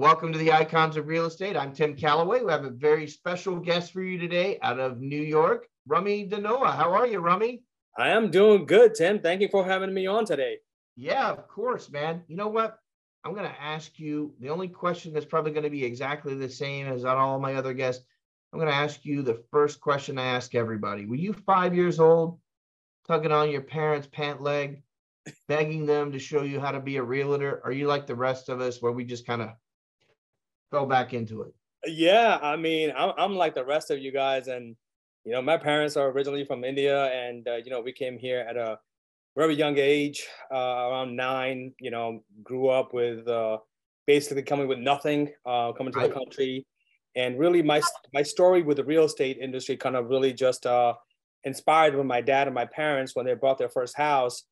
Welcome to the Icons of Real Estate. I'm Tim Calloway. We have a very special guest for you today out of New York, Rummy Dhanoa. How are you, Rummy? I am doing good, Tim. Thank you for having me on today. Yeah, of course, man. You know what? I'm going to ask you the only question that's probably going to be exactly the same as on all my other guests. I'm going to ask you the first question I ask everybody. Were you five years old, tugging on your parents' pant leg, begging them to show you how to be a realtor? Are you like the rest of us where we just kind of fell back into it. Yeah, I mean, I'm, I'm like the rest of you guys, and you know, my parents are originally from India, and uh, you know, we came here at a very young age, uh, around nine. You know, grew up with uh, basically coming with nothing, uh, coming to the country, and really my my story with the real estate industry kind of really just uh, inspired with my dad and my parents when they bought their first house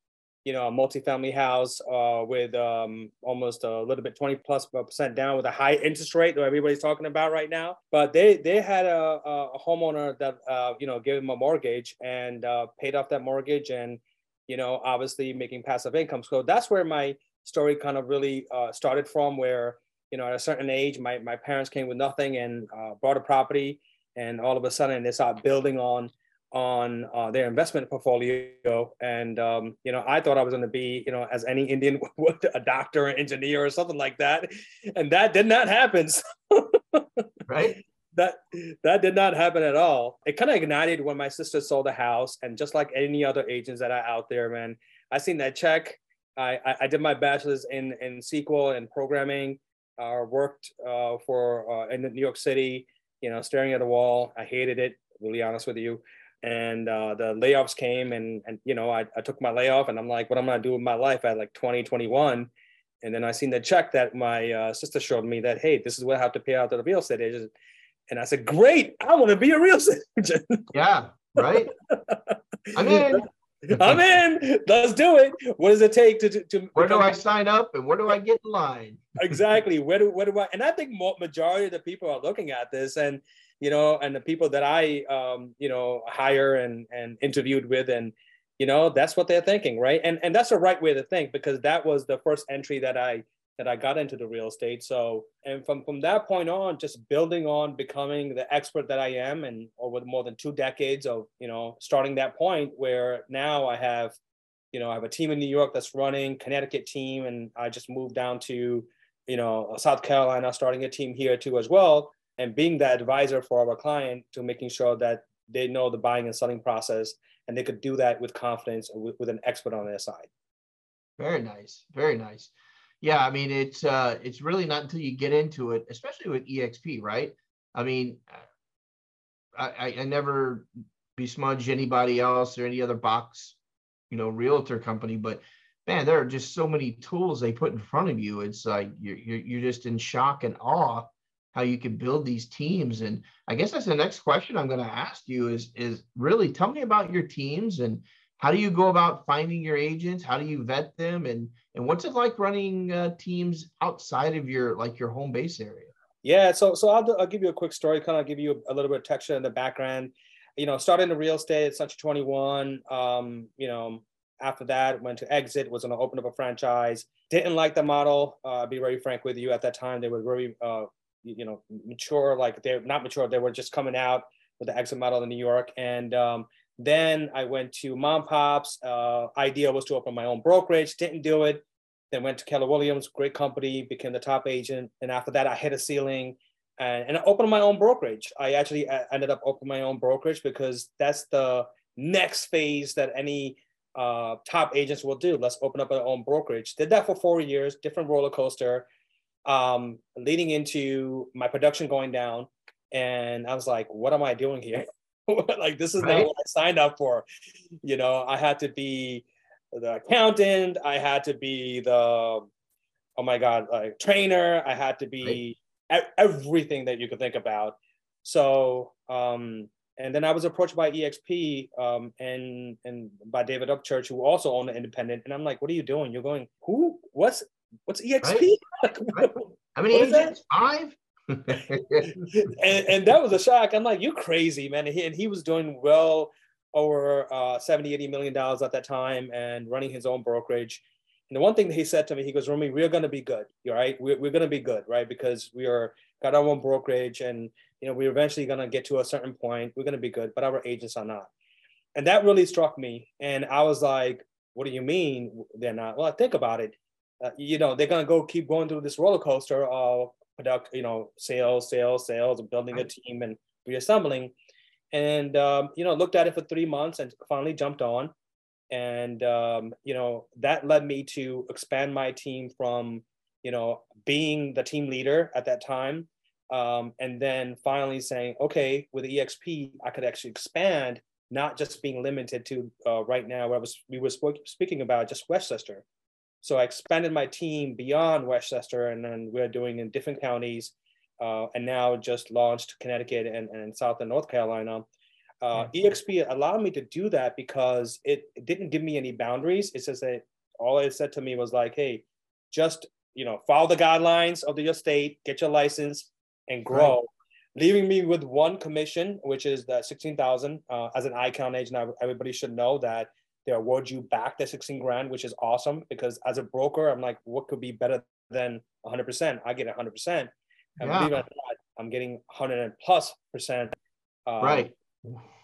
you know, a multifamily house uh, with um, almost a little bit 20 plus percent down with a high interest rate that everybody's talking about right now. But they they had a, a homeowner that uh, you know gave them a mortgage and uh, paid off that mortgage and you know obviously making passive income. So that's where my story kind of really uh, started from. Where you know at a certain age, my my parents came with nothing and uh, bought a property, and all of a sudden they started building on on uh, their investment portfolio. And, um, you know, I thought I was going to be, you know, as any Indian would, a doctor, an engineer, or something like that. And that did not happen. right. That that did not happen at all. It kind of ignited when my sister sold the house, and just like any other agents that are out there, man, I seen that check. I, I, I did my bachelor's in in SQL and programming. Uh, worked uh, for uh, in New York City. You know, staring at a wall. I hated it. Really honest with you and uh, the layoffs came and and you know I, I took my layoff and i'm like what am i'm gonna do with my life at like 2021 and then i seen the check that my uh, sister showed me that hey this is what i have to pay out to the real estate agent. And i said great i want to be a real estate agent. Yeah right? I'm in. I'm in. Let's do it. What does it take to, to where do i sign up and where do i get in line? Exactly. Where do where do i and i think majority of the people are looking at this and you know, and the people that I, um, you know, hire and and interviewed with, and you know, that's what they're thinking, right? And and that's the right way to think because that was the first entry that I that I got into the real estate. So, and from from that point on, just building on becoming the expert that I am, and over more than two decades of you know starting that point where now I have, you know, I have a team in New York that's running, Connecticut team, and I just moved down to, you know, South Carolina, starting a team here too as well and being the advisor for our client to making sure that they know the buying and selling process and they could do that with confidence with, with an expert on their side. Very nice very nice. Yeah i mean it's uh it's really not until you get into it especially with exp right? I mean i i never besmudge anybody else or any other box you know realtor company but man there are just so many tools they put in front of you. It's like you're, you're, you're just in shock and awe how you can build these teams. And I guess that's the next question I'm going to ask you is, is really tell me about your teams and how do you go about finding your agents? How do you vet them? And, and what's it like running uh, teams outside of your, like your home base area? Yeah, so so I'll, I'll give you a quick story, kind of give you a, little bit of texture in the background. You know, started in real estate at Century 21. Um, you know, after that, went to Exit, was going to open up a franchise. Didn't like the model. Uh, be very frank with you. At that time, they were very uh, you know mature like they're not mature they were just coming out with the exit model in new york. And um, then i went to mom pops. Uh, idea was to open my own brokerage didn't do it. Then went to keller williams great company became the top agent. And after that i hit a ceiling and, and I opened my own brokerage. I actually uh, ended up opening my own brokerage because that's the next phase that any uh, top agents will do. Let's open up our own brokerage. Did that for four years different roller coaster um, leading into my production going down. And I was like, what am I doing here? like, this is right. not what I signed up for. You know, I had to be the accountant. I had to be the oh my god, like trainer. I had to be right. everything that you could think about. So um, and then I was approached by EXP um, and and by David Upchurch, who also owned the Independent. And I'm like, what are you doing? You're going who? What's what's EXP? Right. right. How many agents? Five. and, and that was a shock. I'm like, you're crazy, man. And he, and he was doing well over uh, 70, 80 million dollars at that time and running his own brokerage. And the one thing that he said to me, he goes, Rummy, we're going to be good. You're right. We're, we're going to be good, right? Because we are got our own brokerage and, you know, we're eventually going to get to a certain point. We're going to be good, but our agents are not. And that really struck me. And I was like, what do you mean they're not? Well, think about it. Uh, you know, they're going to go keep going through this roller coaster of product, you know, sales, sales, sales, and building a team and reassembling. And um, you know, looked at it for three months and finally jumped on. And um, you know, that led me to expand my team from, you know, being the team leader at that time. Um, and then finally saying, okay, with EXP, I could actually expand, not just being limited to uh, right now. Where I was, we were speaking about just Westchester, so I expanded my team beyond Westchester, and then we're doing in different counties, uh, and now just launched Connecticut and, and South and North Carolina. Uh, EXP allowed me to do that because it, it, didn't give me any boundaries. It says that all it said to me was like, "Hey, just you know, follow the guidelines of your state, get your license, and grow." Right. Leaving me with one commission, which is the sixteen thousand uh, as an icon agent. Everybody should know that they award you back the 16 grand, which is awesome because as a broker, I'm like, what could be better than 100%? I get 100%. And yeah. believe it or not, I'm getting 100 plus percent um, right.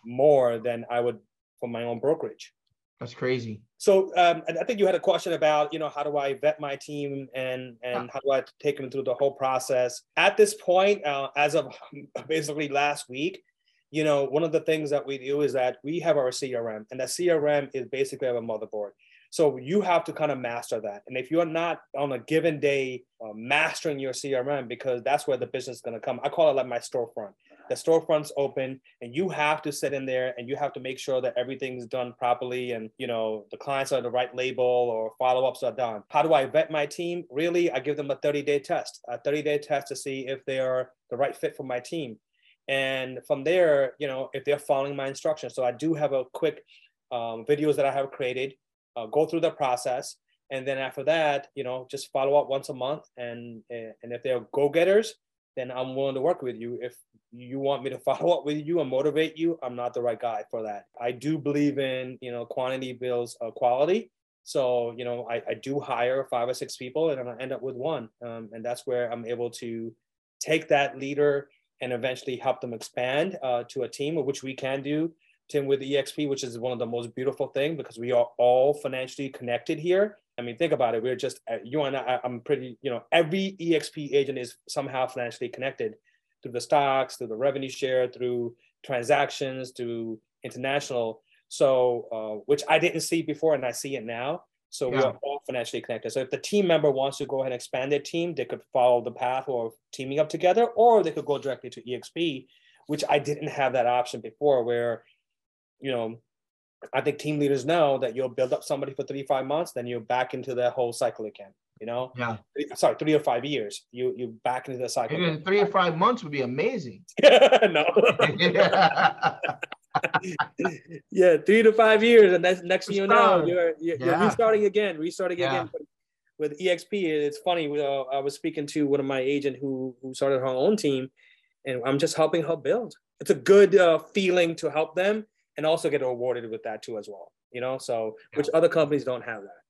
more than I would for my own brokerage. That's crazy. So um, I think you had a question about, you know, how do I vet my team and and how do I take them through the whole process? At this point, uh, as of basically last week, you know, one of the things that we do is that we have our CRM, and that CRM is basically our motherboard. So you have to kind of master that. And if you're not on a given day uh, mastering your CRM, because that's where the business is going to come. I call it like my storefront. The storefront's open, and you have to sit in there, and you have to make sure that everything's done properly, and you know the clients are the right label or follow-ups are done. How do I vet my team? Really, I give them a 30-day test, a 30-day test to see if they are the right fit for my team and from there you know if they're following my instructions. So i do have a quick um, videos that i have created uh, go through the process. And then after that you know just follow up once a month. And and if they're go-getters then i'm willing to work with you. If you want me to follow up with you and motivate you i'm not the right guy for that. I do believe in you know quantity builds uh, quality. So you know I, I do hire five or six people and i end up with one. Um, and that's where i'm able to take that leader and eventually help them expand uh, to a team, which we can do, Tim, with EXP, which is one of the most beautiful thing because we are all financially connected here. I mean, think about it. We're just uh, you and I. I'm pretty. You know, every EXP agent is somehow financially connected through the stocks, through the revenue share, through transactions, through international. So, uh, which I didn't see before, and I see it now. So yeah. we are all financially connected. So if the team member wants to go ahead and expand their team, they could follow the path or teaming up together, or they could go directly to EXP, which I didn't have that option before. Where, you know, I think team leaders know that you'll build up somebody for three five months, then you're back into that whole cycle again. You know, yeah. Sorry, three or five years. You you back into the cycle. Even three or five months would be amazing. no. yeah, three to five years, and that's next thing you know, you're you're, yeah. you're restarting again, restarting yeah. again. With EXP, it's funny. Uh, I was speaking to one of my agent who who started her own team, and I'm just helping her build. It's a good uh, feeling to help them, and also get awarded with that too as well. You know, so yeah. which other companies don't have that.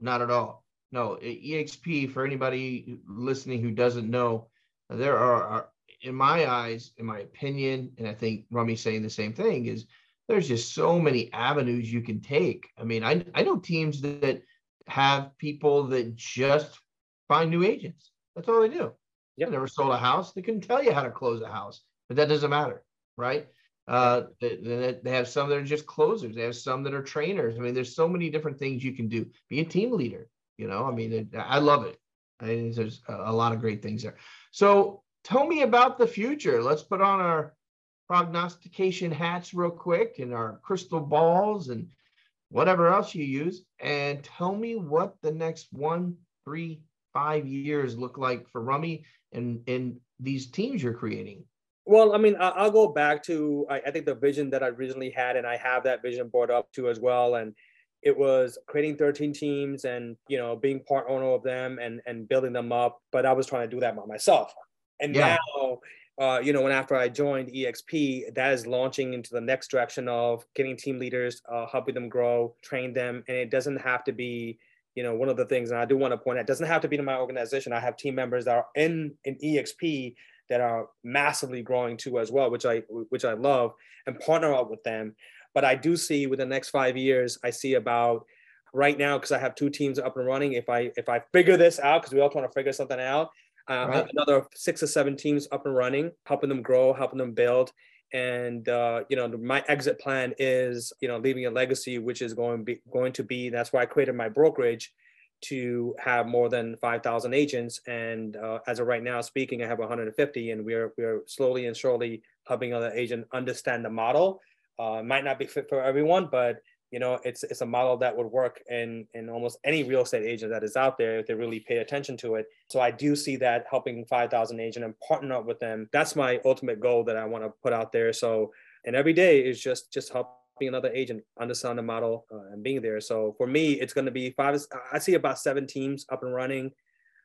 Not at all. No, EXP for anybody listening who doesn't know, there are in my eyes, in my opinion, and I think Rummy's saying the same thing, is there's just so many avenues you can take. I mean, I, I know teams that have people that just find new agents. That's all they do. Yeah. never sold a house. They couldn't tell you how to close a house, but that doesn't matter, right? Uh, they, they have some that are just closers. They have some that are trainers. I mean, there's so many different things you can do. Be a team leader. You know, I mean, I love it. I mean, there's a lot of great things there. So tell me about the future. Let's put on our prognostication hats real quick and our crystal balls and whatever else you use, and tell me what the next one, three, five years look like for Rummy and and these teams you're creating. Well, I mean, I'll go back to I think the vision that I originally had, and I have that vision brought up too as well. And it was creating 13 teams and you know being part owner of them and and building them up. But I was trying to do that by myself. And yeah. now, uh, you know, when after I joined EXP, that is launching into the next direction of getting team leaders, uh, helping them grow, train them, and it doesn't have to be you know, one of the things, and I do want to point out, doesn't have to be in my organization. I have team members that are in in EXP that are massively growing too as well, which I which I love and partner up with them. But I do see within the next five years, I see about right now because I have two teams up and running. If I if I figure this out, because we all want to figure something out, uh, right. another six or seven teams up and running, helping them grow, helping them build. And uh, you know, my exit plan is you know leaving a legacy, which is going be going to be. That's why I created my brokerage to have more than 5,000 agents. And uh, as of right now, speaking, I have 150, and we're we're slowly and surely helping other agent understand the model. Uh, might not be fit for everyone, but you know, it's it's a model that would work in in almost any real estate agent that is out there if they really pay attention to it. So I do see that helping 5,000 agent and partner up with them. That's my ultimate goal that I want to put out there. So and every day is just just helping another agent, understand the model, uh, and being there. So for me, it's going to be five. I see about seven teams up and running.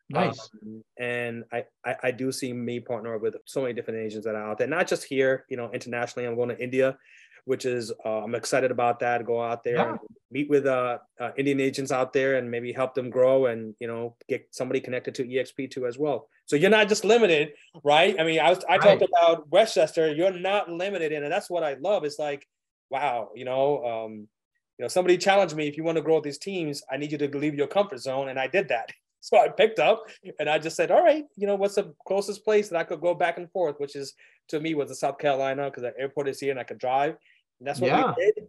Nice. Um, and I, I, I do see me partner with so many different agents that are out there, not just here. You know, internationally, I'm going to India, which is uh, I'm excited about that. Go out there, yeah. meet with uh, uh, Indian agents out there, and maybe help them grow, and you know, get somebody connected to EXP too as well. So you're not just limited, right? I mean, I was I right. talked about Westchester. You're not limited in, and that's what I love. It's like wow, you know, um, you know, somebody challenged me, if you want to grow these teams, I need you to leave your comfort zone. And I did that. So I picked up and I just said, all right, you know, what's the closest place that I could go back and forth, which is to me was the South Carolina because the airport is here and I could drive. And that's what yeah. we did.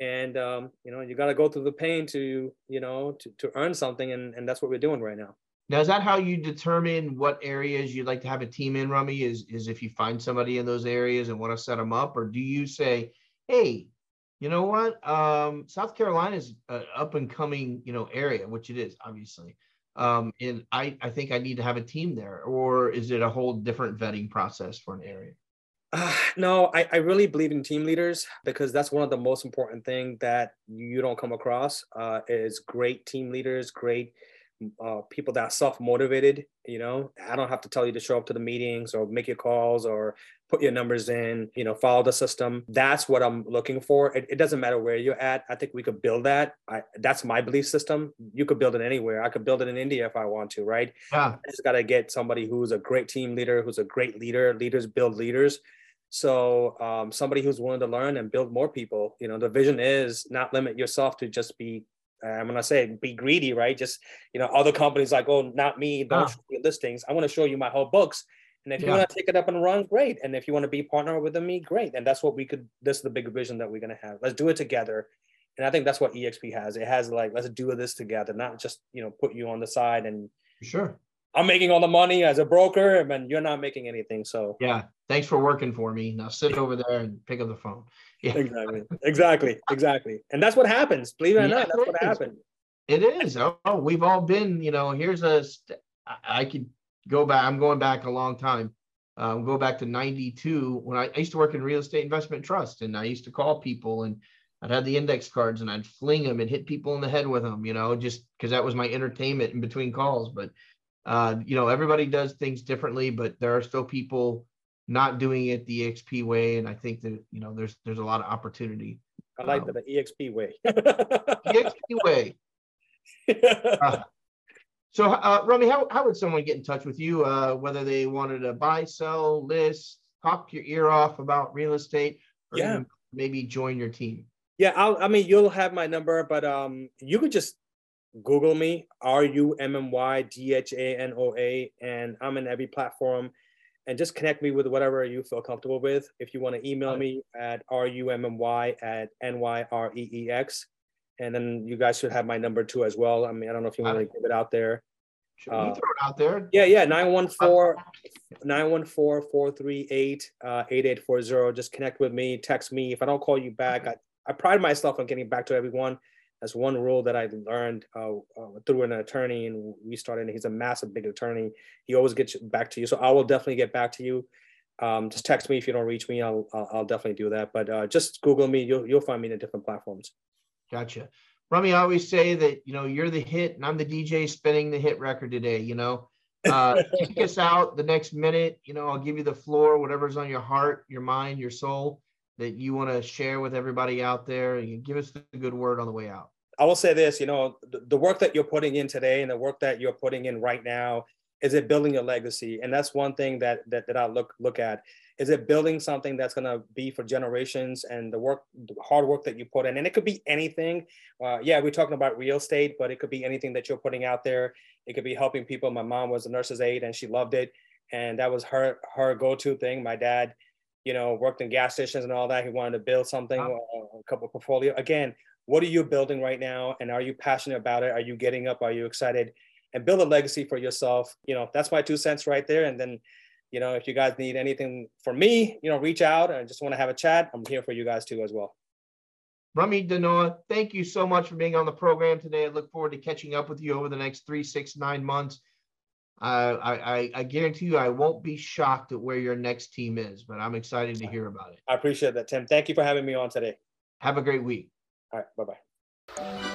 And, um, you know, you got to go through the pain to, you know, to, to earn something. And, and that's what we're doing right now. Now, is that how you determine what areas you'd like to have a team in, Rummy? Is, is if you find somebody in those areas and want to set them up? Or do you say, hey, you know what? Um, South Carolina is an up and coming, you know, area, which it is obviously. Um, and I, I think I need to have a team there, or is it a whole different vetting process for an area? Uh, no, I, I really believe in team leaders because that's one of the most important thing that you don't come across uh, is great team leaders, great uh, people that are self-motivated you know? I don't have to tell you to show up to the meetings or make your calls or put your numbers in you know follow the system. That's what i'm looking for. It, it doesn't matter where you're at. I think we could build that. I, that's my belief system. You could build it anywhere. I could build it in india if i want to right? Yeah. i just got to get somebody who's a great team leader who's a great leader. Leaders build leaders so um, somebody who's willing to learn and build more people you know the vision is not limit yourself to just be I'm gonna say be greedy, right? Just you know, other companies like, oh, not me, don't me listings. I want to show you my whole books. And if you want to take it up and run, great. And if you want to be partner with me, great. And that's what we could. This is the big vision that we're gonna have. Let's do it together. And I think that's what EXP has. It has like let's do this together, not just you know put you on the side and sure. I'm making all the money as a broker, and you're not making anything. So yeah, thanks for working for me. Now sit over there and pick up the phone. Yeah. Exactly. Exactly. Exactly. And that's what happens. Believe it or yeah, not, that's what happened. It is. Oh, we've all been, you know, here's a, I could go back. I'm going back a long time. Um, go back to 92 when I, I used to work in real estate investment trust and I used to call people and I'd have the index cards and I'd fling them and hit people in the head with them, you know, just because that was my entertainment in between calls. But, uh, you know, everybody does things differently, but there are still people not doing it the EXP way. And I think that, you know, there's, there's a lot of opportunity. I like um, the EXP way. EXP way. Uh, so, uh, Rummy, how, how would someone get in touch with you, uh, whether they wanted to buy, sell, list, talk your ear off about real estate, or yeah. maybe join your team? Yeah, I'll, I mean, you'll have my number, but um, you could just Google me, R U M M Y D H A N O A, and I'm in every platform and just connect me with whatever you feel comfortable with. If you want to email me at rummy at nyreex, and then you guys should have my number too as well. I mean, I don't know if you want to give it out there. Sure, uh, throw it out there. Yeah, yeah, 914 914 438 uh, 8840. Just connect with me, text me. If I don't call you back, I, I pride myself on getting back to everyone. That's one rule that I learned uh, uh, through an attorney, and we started. And he's a massive, big attorney. He always gets back to you, so I will definitely get back to you. Um, just text me if you don't reach me. I'll I'll, I'll definitely do that. But uh, just Google me. You'll you'll find me in different platforms. Gotcha. Rummy, I always say that you know you're the hit, and I'm the DJ spinning the hit record today. You know, uh, take us out the next minute. You know, I'll give you the floor, whatever's on your heart, your mind, your soul that you want to share with everybody out there. And give us the good word on the way out. I will say this, you know, the, work that you're putting in today and the work that you're putting in right now is it building a legacy? And that's one thing that that, that i look look at. Is it building something that's going to be for generations and the work the hard work that you put in? And it could be anything. Uh, yeah we're talking about real estate but it could be anything that you're putting out there. It could be helping people. My mom was a nurse's aide and she loved it. And that was her her go-to thing. My dad you know worked in gas stations and all that. He wanted to build something wow. Uh, a couple portfolio. Again what are you building right now? And are you passionate about it? Are you getting up? Are you excited? And build a legacy for yourself. You know that's my two cents right there. And then you know if you guys need anything from me you know reach out. I just want to have a chat. I'm here for you guys too as well. Rummy Dhanoa, thank you so much for being on the program today. I look forward to catching up with you over the next three, six, nine months. I, I, I guarantee you I won't be shocked at where your next team is, but I'm excited to hear about it. I appreciate that, Tim. Thank you for having me on today. Have a great week. All right. Bye bye.